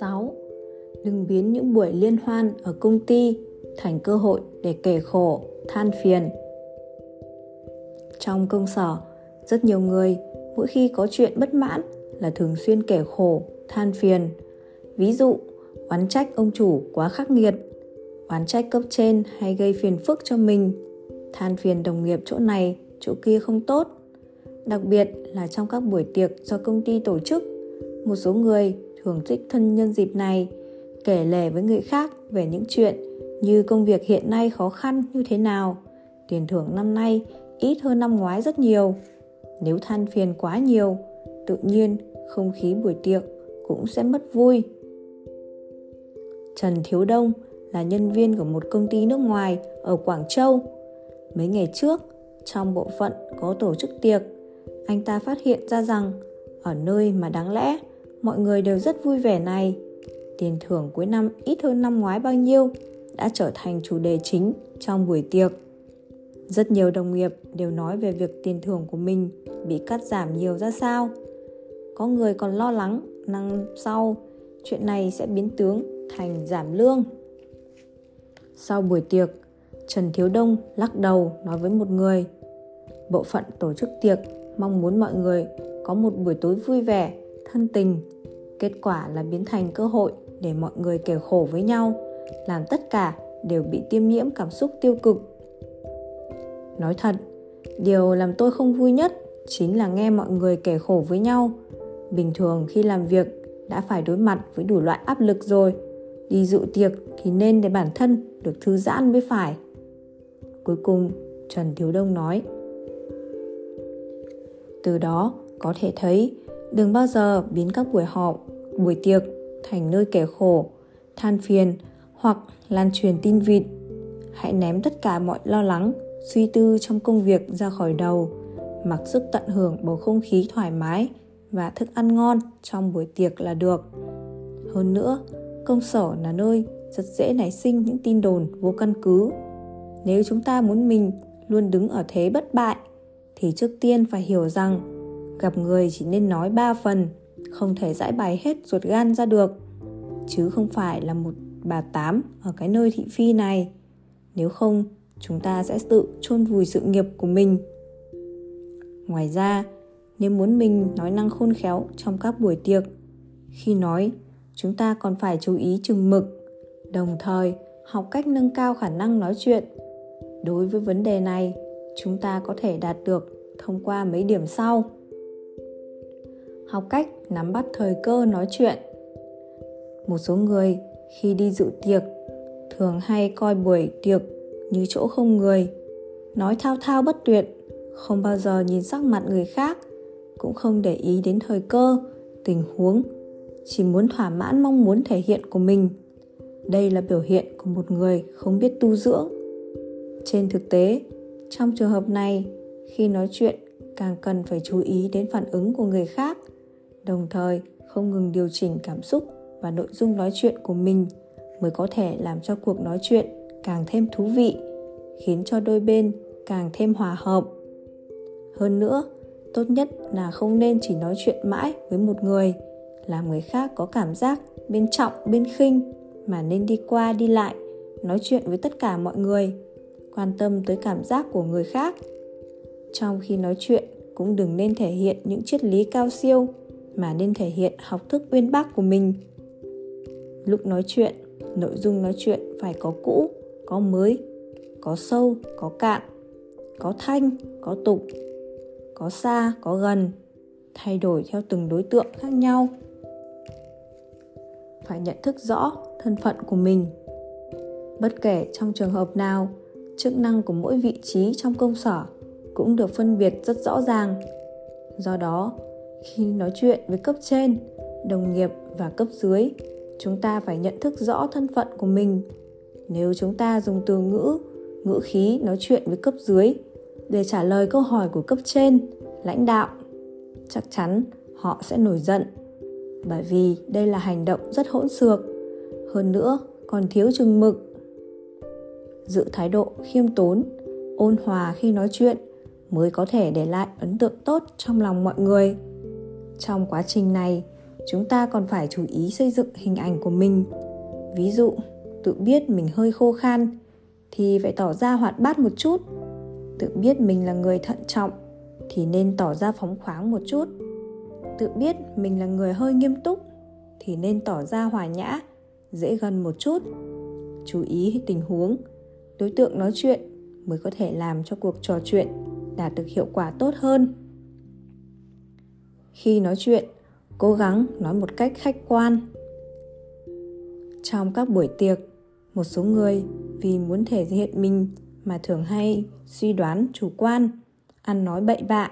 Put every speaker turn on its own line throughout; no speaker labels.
sáu Đừng biến những buổi liên hoan ở công ty thành cơ hội để kể khổ, than phiền. Trong công sở, rất nhiều người mỗi khi có chuyện bất mãn là thường xuyên kể khổ, than phiền. Ví dụ, oán trách ông chủ quá khắc nghiệt, oán trách cấp trên hay gây phiền phức cho mình, than phiền đồng nghiệp chỗ này, chỗ kia không tốt. Đặc biệt là trong các buổi tiệc do công ty tổ chức, một số người thường thích thân nhân dịp này kể lể với người khác về những chuyện như công việc hiện nay khó khăn như thế nào, tiền thưởng năm nay ít hơn năm ngoái rất nhiều. Nếu than phiền quá nhiều, tự nhiên không khí buổi tiệc cũng sẽ mất vui. Trần Thiếu Đông là nhân viên của một công ty nước ngoài ở Quảng Châu. Mấy ngày trước, trong bộ phận có tổ chức tiệc, anh ta phát hiện ra rằng ở nơi mà đáng lẽ mọi người đều rất vui vẻ này, tiền thưởng cuối năm ít hơn năm ngoái bao nhiêu đã trở thành chủ đề chính trong buổi tiệc. Rất nhiều đồng nghiệp đều nói về việc tiền thưởng của mình bị cắt giảm nhiều ra sao. Có người còn lo lắng năm sau chuyện này sẽ biến tướng thành giảm lương. Sau buổi tiệc, Trần Thiếu Đông lắc đầu nói với một người Bộ phận tổ chức tiệc mong muốn mọi người có một buổi tối vui vẻ, thân tình. Kết quả là biến thành cơ hội để mọi người kể khổ với nhau, làm tất cả đều bị tiêm nhiễm cảm xúc tiêu cực. Nói thật, điều làm tôi không vui nhất chính là nghe mọi người kể khổ với nhau. Bình thường khi làm việc đã phải đối mặt với đủ loại áp lực rồi, đi dự tiệc thì nên để bản thân được thư giãn mới phải. Cuối cùng, Trần Thiếu Đông nói. Từ đó có thể thấy đừng bao giờ biến các buổi họp, buổi tiệc thành nơi kẻ khổ, than phiền hoặc lan truyền tin vịt. Hãy ném tất cả mọi lo lắng, suy tư trong công việc ra khỏi đầu, mặc sức tận hưởng bầu không khí thoải mái và thức ăn ngon trong buổi tiệc là được. Hơn nữa, công sở là nơi rất dễ nảy sinh những tin đồn vô căn cứ. Nếu chúng ta muốn mình luôn đứng ở thế bất bại thì trước tiên phải hiểu rằng gặp người chỉ nên nói ba phần, không thể giải bày hết ruột gan ra được. Chứ không phải là một bà tám ở cái nơi thị phi này. Nếu không, chúng ta sẽ tự chôn vùi sự nghiệp của mình. Ngoài ra, nếu muốn mình nói năng khôn khéo trong các buổi tiệc, khi nói, chúng ta còn phải chú ý chừng mực, đồng thời học cách nâng cao khả năng nói chuyện. Đối với vấn đề này, chúng ta có thể đạt được thông qua mấy điểm sau. Học cách nắm bắt thời cơ nói chuyện. Một số người khi đi dự tiệc thường hay coi buổi tiệc như chỗ không người, nói thao thao bất tuyệt, không bao giờ nhìn sắc mặt người khác, cũng không để ý đến thời cơ, tình huống, chỉ muốn thỏa mãn mong muốn thể hiện của mình. Đây là biểu hiện của một người không biết tu dưỡng. Trên thực tế, trong trường hợp này khi nói chuyện, càng cần phải chú ý đến phản ứng của người khác, đồng thời không ngừng điều chỉnh cảm xúc và nội dung nói chuyện của mình mới có thể làm cho cuộc nói chuyện càng thêm thú vị, khiến cho đôi bên càng thêm hòa hợp. Hơn nữa, tốt nhất là không nên chỉ nói chuyện mãi với một người, làm người khác có cảm giác bên trọng, bên khinh, mà nên đi qua đi lại, nói chuyện với tất cả mọi người, quan tâm tới cảm giác của người khác trong khi nói chuyện, cũng đừng nên thể hiện những triết lý cao siêu, mà nên thể hiện học thức uyên bác của mình. Lúc nói chuyện, nội dung nói chuyện phải có cũ, có mới, có sâu, có cạn, có thanh, có tục có xa, có gần, thay đổi theo từng đối tượng khác nhau. Phải nhận thức rõ thân phận của mình. Bất kể trong trường hợp nào, chức năng của mỗi vị trí trong công sở cũng được phân biệt rất rõ ràng. Do đó, khi nói chuyện với cấp trên, đồng nghiệp và cấp dưới, chúng ta phải nhận thức rõ thân phận của mình. Nếu chúng ta dùng từ ngữ ngữ khí nói chuyện với cấp dưới để trả lời câu hỏi của cấp trên, lãnh đạo, chắc chắn họ sẽ nổi giận. Bởi vì đây là hành động rất hỗn xược, hơn nữa còn thiếu chừng mực. Giữ thái độ khiêm tốn, ôn hòa khi nói chuyện mới có thể để lại ấn tượng tốt trong lòng mọi người. Trong quá trình này, chúng ta còn phải chú ý xây dựng hình ảnh của mình. Ví dụ, tự biết mình hơi khô khan thì phải tỏ ra hoạt bát một chút. Tự biết mình là người thận trọng thì nên tỏ ra phóng khoáng một chút. Tự biết mình là người hơi nghiêm túc thì nên tỏ ra hòa nhã, dễ gần một chút. Chú ý tình huống, đối tượng nói chuyện mới có thể làm cho cuộc trò chuyện đạt được hiệu quả tốt hơn. Khi nói chuyện, cố gắng nói một cách khách quan. Trong các buổi tiệc, một số người vì muốn thể hiện mình mà thường hay suy đoán chủ quan, ăn nói bậy bạ.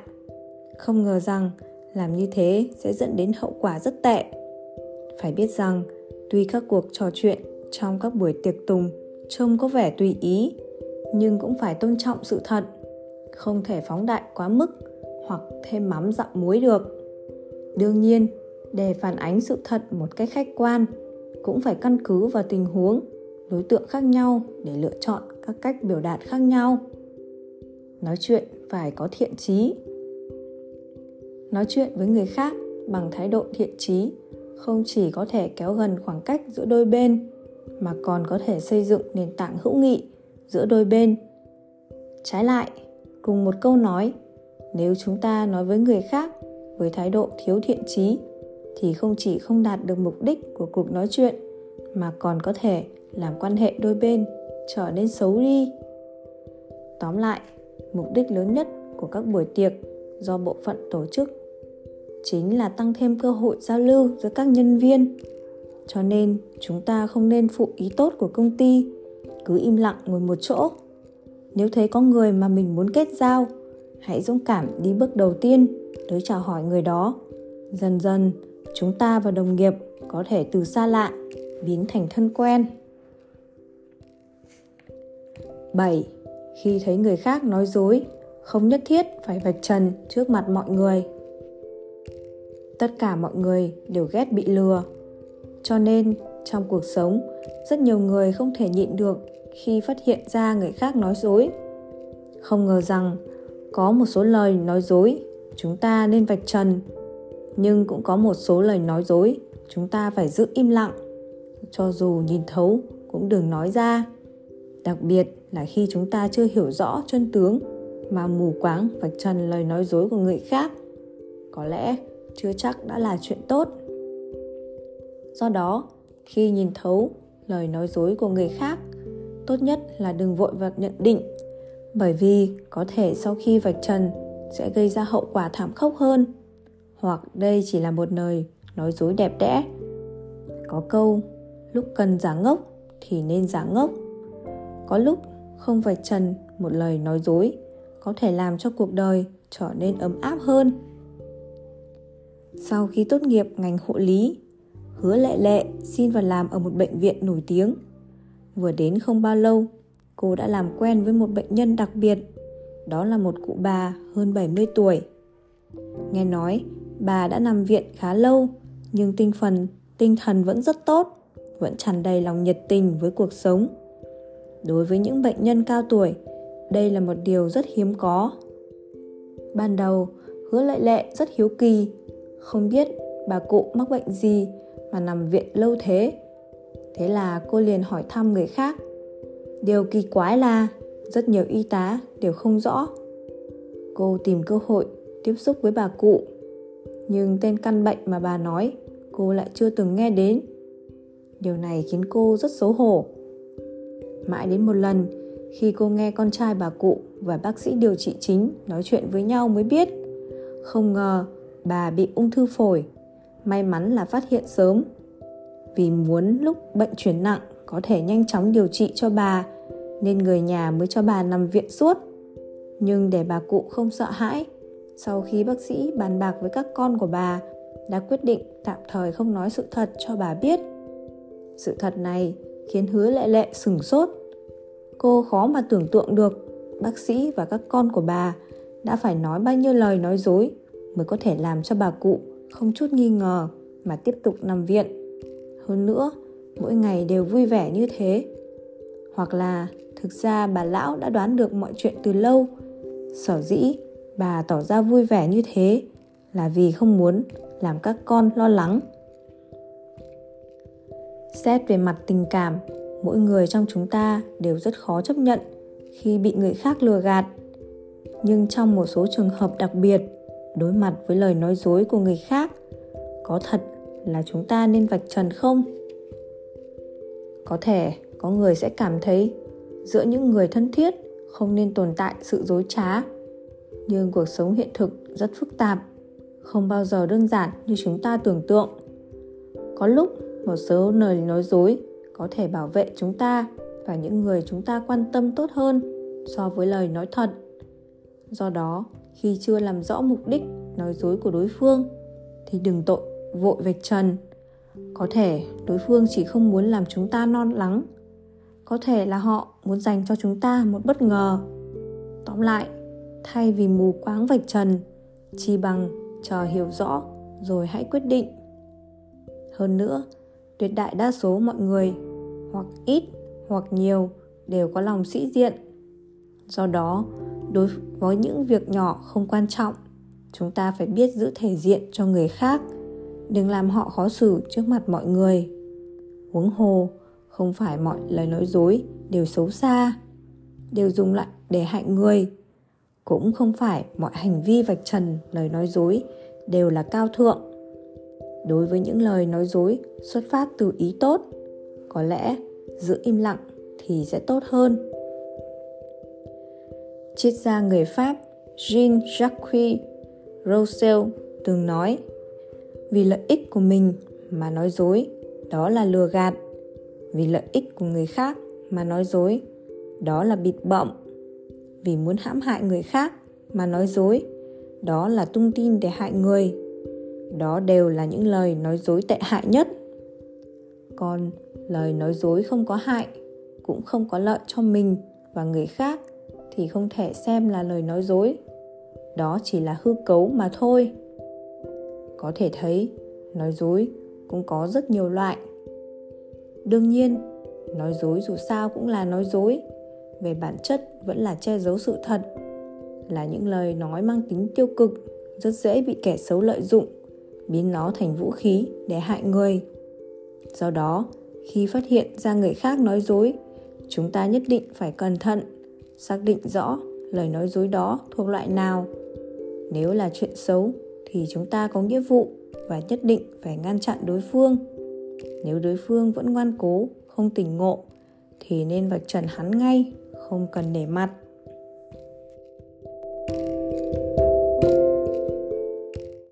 Không ngờ rằng làm như thế sẽ dẫn đến hậu quả rất tệ. Phải biết rằng, tuy các cuộc trò chuyện trong các buổi tiệc tùng trông có vẻ tùy ý, nhưng cũng phải tôn trọng sự thật không thể phóng đại quá mức hoặc thêm mắm dặm muối được. Đương nhiên, để phản ánh sự thật một cách khách quan cũng phải căn cứ vào tình huống, đối tượng khác nhau để lựa chọn các cách biểu đạt khác nhau. Nói chuyện phải có thiện trí. Nói chuyện với người khác bằng thái độ thiện trí không chỉ có thể kéo gần khoảng cách giữa đôi bên, mà còn có thể xây dựng nền tảng hữu nghị giữa đôi bên. Trái lại cùng một câu nói, nếu chúng ta nói với người khác với thái độ thiếu thiện trí, thì không chỉ không đạt được mục đích của cuộc nói chuyện, mà còn có thể làm quan hệ đôi bên trở nên xấu đi. Tóm lại, mục đích lớn nhất của các buổi tiệc do bộ phận tổ chức chính là tăng thêm cơ hội giao lưu giữa các nhân viên. Cho nên chúng ta không nên phụ ý tốt của công ty, cứ im lặng ngồi một chỗ nếu thấy có người mà mình muốn kết giao hãy dũng cảm đi bước đầu tiên tới chào hỏi người đó dần dần chúng ta và đồng nghiệp có thể từ xa lạ biến thành thân quen 7. Khi thấy người khác nói dối, không nhất thiết phải vạch trần trước mặt mọi người. Tất cả mọi người đều ghét bị lừa. Cho nên, trong cuộc sống, rất nhiều người không thể nhịn được khi phát hiện ra người khác nói dối. Không ngờ rằng có một số lời nói dối chúng ta nên vạch trần, nhưng cũng có một số lời nói dối chúng ta phải giữ im lặng, cho dù nhìn thấu cũng đừng nói ra. Đặc biệt là khi chúng ta chưa hiểu rõ chân tướng mà mù quáng vạch trần lời nói dối của người khác có lẽ chưa chắc đã là chuyện tốt do đó khi nhìn thấu lời nói dối của người khác tốt nhất là đừng vội vàng nhận định, bởi vì có thể sau khi vạch trần sẽ gây ra hậu quả thảm khốc hơn. Hoặc đây chỉ là một lời nói dối đẹp đẽ. Có câu, lúc cần giả ngốc thì nên giả ngốc. Có lúc không vạch trần một lời nói dối có thể làm cho cuộc đời trở nên ấm áp hơn. Sau khi tốt nghiệp ngành hộ lý, hứa lệ lệ xin vào làm ở một bệnh viện nổi tiếng vừa đến không bao lâu, cô đã làm quen với một bệnh nhân đặc biệt. Đó là một cụ bà hơn 70 tuổi. Nghe nói, bà đã nằm viện khá lâu, nhưng tinh thần tinh thần vẫn rất tốt, vẫn tràn đầy lòng nhiệt tình với cuộc sống. Đối với những bệnh nhân cao tuổi, đây là một điều rất hiếm có. Ban đầu, hứa lệ lệ rất hiếu kỳ. Không biết bà cụ mắc bệnh gì mà nằm viện lâu thế thế là cô liền hỏi thăm người khác điều kỳ quái là rất nhiều y tá đều không rõ cô tìm cơ hội tiếp xúc với bà cụ nhưng tên căn bệnh mà bà nói cô lại chưa từng nghe đến điều này khiến cô rất xấu hổ Mãi đến một lần, khi cô nghe con trai bà cụ và bác sĩ điều trị chính nói chuyện với nhau mới biết. Không ngờ bà bị ung thư phổi, may mắn là phát hiện sớm. Vì muốn lúc bệnh chuyển nặng có thể nhanh chóng điều trị cho bà, nên người nhà mới cho bà nằm viện suốt. Nhưng để bà cụ không sợ hãi, sau khi bác sĩ bàn bạc với các con của bà, đã quyết định tạm thời không nói sự thật cho bà biết. Sự thật này khiến hứa lệ lệ sừng sốt. Cô khó mà tưởng tượng được bác sĩ và các con của bà đã phải nói bao nhiêu lời nói dối mới có thể làm cho bà cụ không chút nghi ngờ mà tiếp tục nằm viện. Hơn nữa, mỗi ngày đều vui vẻ như thế. Hoặc là thực ra bà lão đã đoán được mọi chuyện từ lâu, sở dĩ bà tỏ ra vui vẻ như thế là vì không muốn làm các con lo lắng. Xét về mặt tình cảm mỗi người trong chúng ta đều rất khó chấp nhận khi bị người khác lừa gạt. Nhưng trong một số trường hợp đặc biệt đối mặt với lời nói dối của người khác có thật là chúng ta nên vạch trần không? Có thể có người sẽ cảm thấy giữa những người thân thiết không nên tồn tại sự dối trá, nhưng cuộc sống hiện thực rất phức tạp, không bao giờ đơn giản như chúng ta tưởng tượng. Có lúc một số lời nói dối có thể bảo vệ chúng ta và những người chúng ta quan tâm tốt hơn so với lời nói thật. Do đó, khi chưa làm rõ mục đích nói dối của đối phương, thì đừng tội vội vạch trần. Có thể đối phương chỉ không muốn làm chúng ta non lắng. Có thể là họ muốn dành cho chúng ta một bất ngờ. Tóm lại, thay vì mù quáng vạch trần chỉ bằng chờ hiểu rõ rồi hãy quyết định. Hơn nữa, tuyệt đại đa số mọi người, hoặc ít hoặc nhiều, đều có lòng sĩ diện. Do đó, đối với những việc nhỏ không quan trọng, chúng ta phải biết giữ thể diện cho người khác đừng làm họ khó xử trước mặt mọi người. Huống hồ, không phải mọi lời nói dối đều xấu xa, đều dùng lại để hại người. Cũng không phải mọi hành vi vạch trần lời nói dối đều là cao thượng. Đối với những lời nói dối xuất phát từ ý tốt, có lẽ giữ im lặng thì sẽ tốt hơn. Triết gia người pháp Jean-Jacques Rousseau từng nói vì lợi ích của mình mà nói dối. Đó là lừa gạt. Vì lợi ích của người khác mà nói dối. Đó là bịt bậm vì muốn hãm hại người khác mà nói dối. Đó là tung tin để hại người. Đó đều là những lời nói dối tệ hại nhất. Còn lời nói dối không có hại, cũng không có lợi cho mình và người khác thì không thể xem là lời nói dối. Đó chỉ là hư cấu mà thôi có thể thấy, nói dối cũng có rất nhiều loại. Đương nhiên, nói dối dù sao cũng là nói dối, về bản chất vẫn là che giấu sự thật, là những lời nói mang tính tiêu cực, rất dễ bị kẻ xấu lợi dụng, biến nó thành vũ khí để hại người. Do đó, khi phát hiện ra người khác nói dối, chúng ta nhất định phải cẩn thận, xác định rõ lời nói dối đó thuộc loại nào. Nếu là chuyện xấu thì chúng ta có nghĩa vụ và nhất định phải ngăn chặn đối phương. Nếu đối phương vẫn ngoan cố, không tỉnh ngộ, thì nên vạch trần hắn ngay, không cần để mặt.